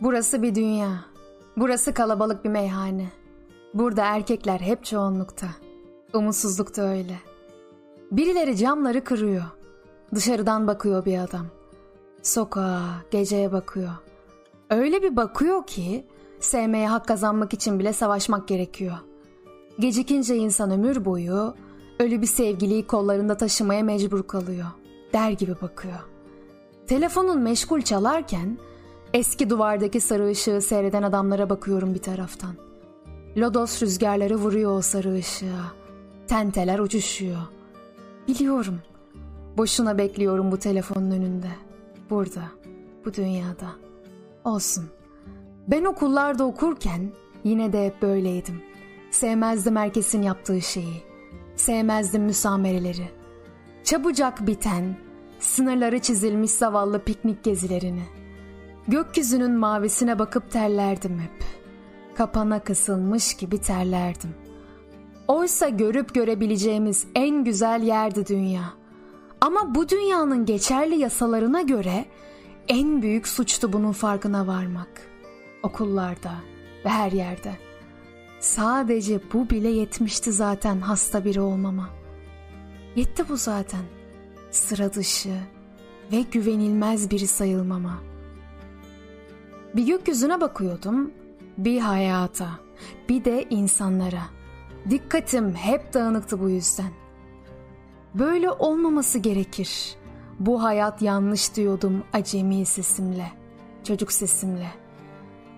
Burası bir dünya. Burası kalabalık bir meyhane. Burada erkekler hep çoğunlukta. Umutsuzluk da öyle. Birileri camları kırıyor. Dışarıdan bakıyor bir adam. Sokağa, geceye bakıyor. Öyle bir bakıyor ki sevmeye hak kazanmak için bile savaşmak gerekiyor. Gecikince insan ömür boyu ölü bir sevgiliyi kollarında taşımaya mecbur kalıyor. Der gibi bakıyor. Telefonun meşgul çalarken eski duvardaki sarı ışığı seyreden adamlara bakıyorum bir taraftan. Lodos rüzgarları vuruyor o sarı ışığa. Tenteler uçuşuyor. Biliyorum. Boşuna bekliyorum bu telefonun önünde. Burada, bu dünyada. Olsun. Ben okullarda okurken yine de hep böyleydim. Sevmezdim herkesin yaptığı şeyi. Sevmezdim müsamereleri. Çabucak biten, sınırları çizilmiş zavallı piknik gezilerini. Gökyüzünün mavisine bakıp terlerdim hep. Kapana kısılmış gibi terlerdim. Oysa görüp görebileceğimiz en güzel yerdi dünya. Ama bu dünyanın geçerli yasalarına göre en büyük suçtu bunun farkına varmak. Okullarda ve her yerde. Sadece bu bile yetmişti zaten hasta biri olmama. Yetti bu zaten. Sıra dışı ve güvenilmez biri sayılmama. Bir gökyüzüne bakıyordum, bir hayata, bir de insanlara. Dikkatim hep dağınıktı bu yüzden. Böyle olmaması gerekir. Bu hayat yanlış diyordum acemi sesimle, çocuk sesimle.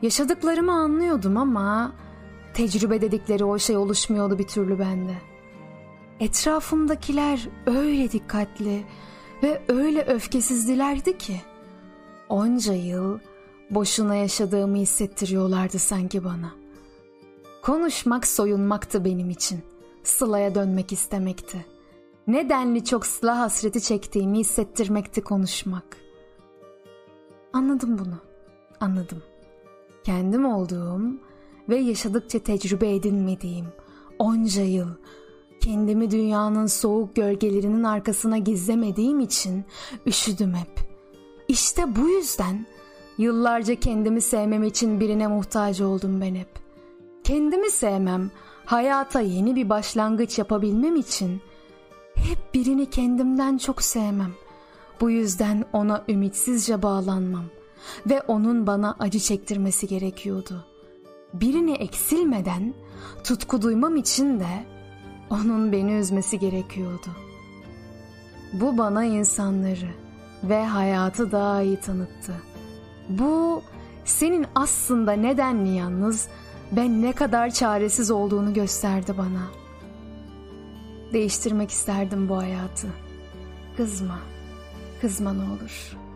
Yaşadıklarımı anlıyordum ama tecrübe dedikleri o şey oluşmuyordu bir türlü bende. Etrafımdakiler öyle dikkatli ve öyle öfkesizdilerdi ki onca yıl boşuna yaşadığımı hissettiriyorlardı sanki bana. Konuşmak soyunmaktı benim için. Sıla'ya dönmek istemekti. Nedenli çok sıla hasreti çektiğimi hissettirmekti konuşmak. Anladım bunu. Anladım. Kendim olduğum ve yaşadıkça tecrübe edinmediğim onca yıl kendimi dünyanın soğuk gölgelerinin arkasına gizlemediğim için üşüdüm hep. İşte bu yüzden yıllarca kendimi sevmem için birine muhtaç oldum ben hep. Kendimi sevmem, hayata yeni bir başlangıç yapabilmem için hep birini kendimden çok sevmem. Bu yüzden ona ümitsizce bağlanmam ve onun bana acı çektirmesi gerekiyordu. Birini eksilmeden tutku duymam için de onun beni üzmesi gerekiyordu. Bu bana insanları ve hayatı daha iyi tanıttı. Bu senin aslında nedenli yalnız ve ne kadar çaresiz olduğunu gösterdi bana. Değiştirmek isterdim bu hayatı. Kızma, kızma ne olur.''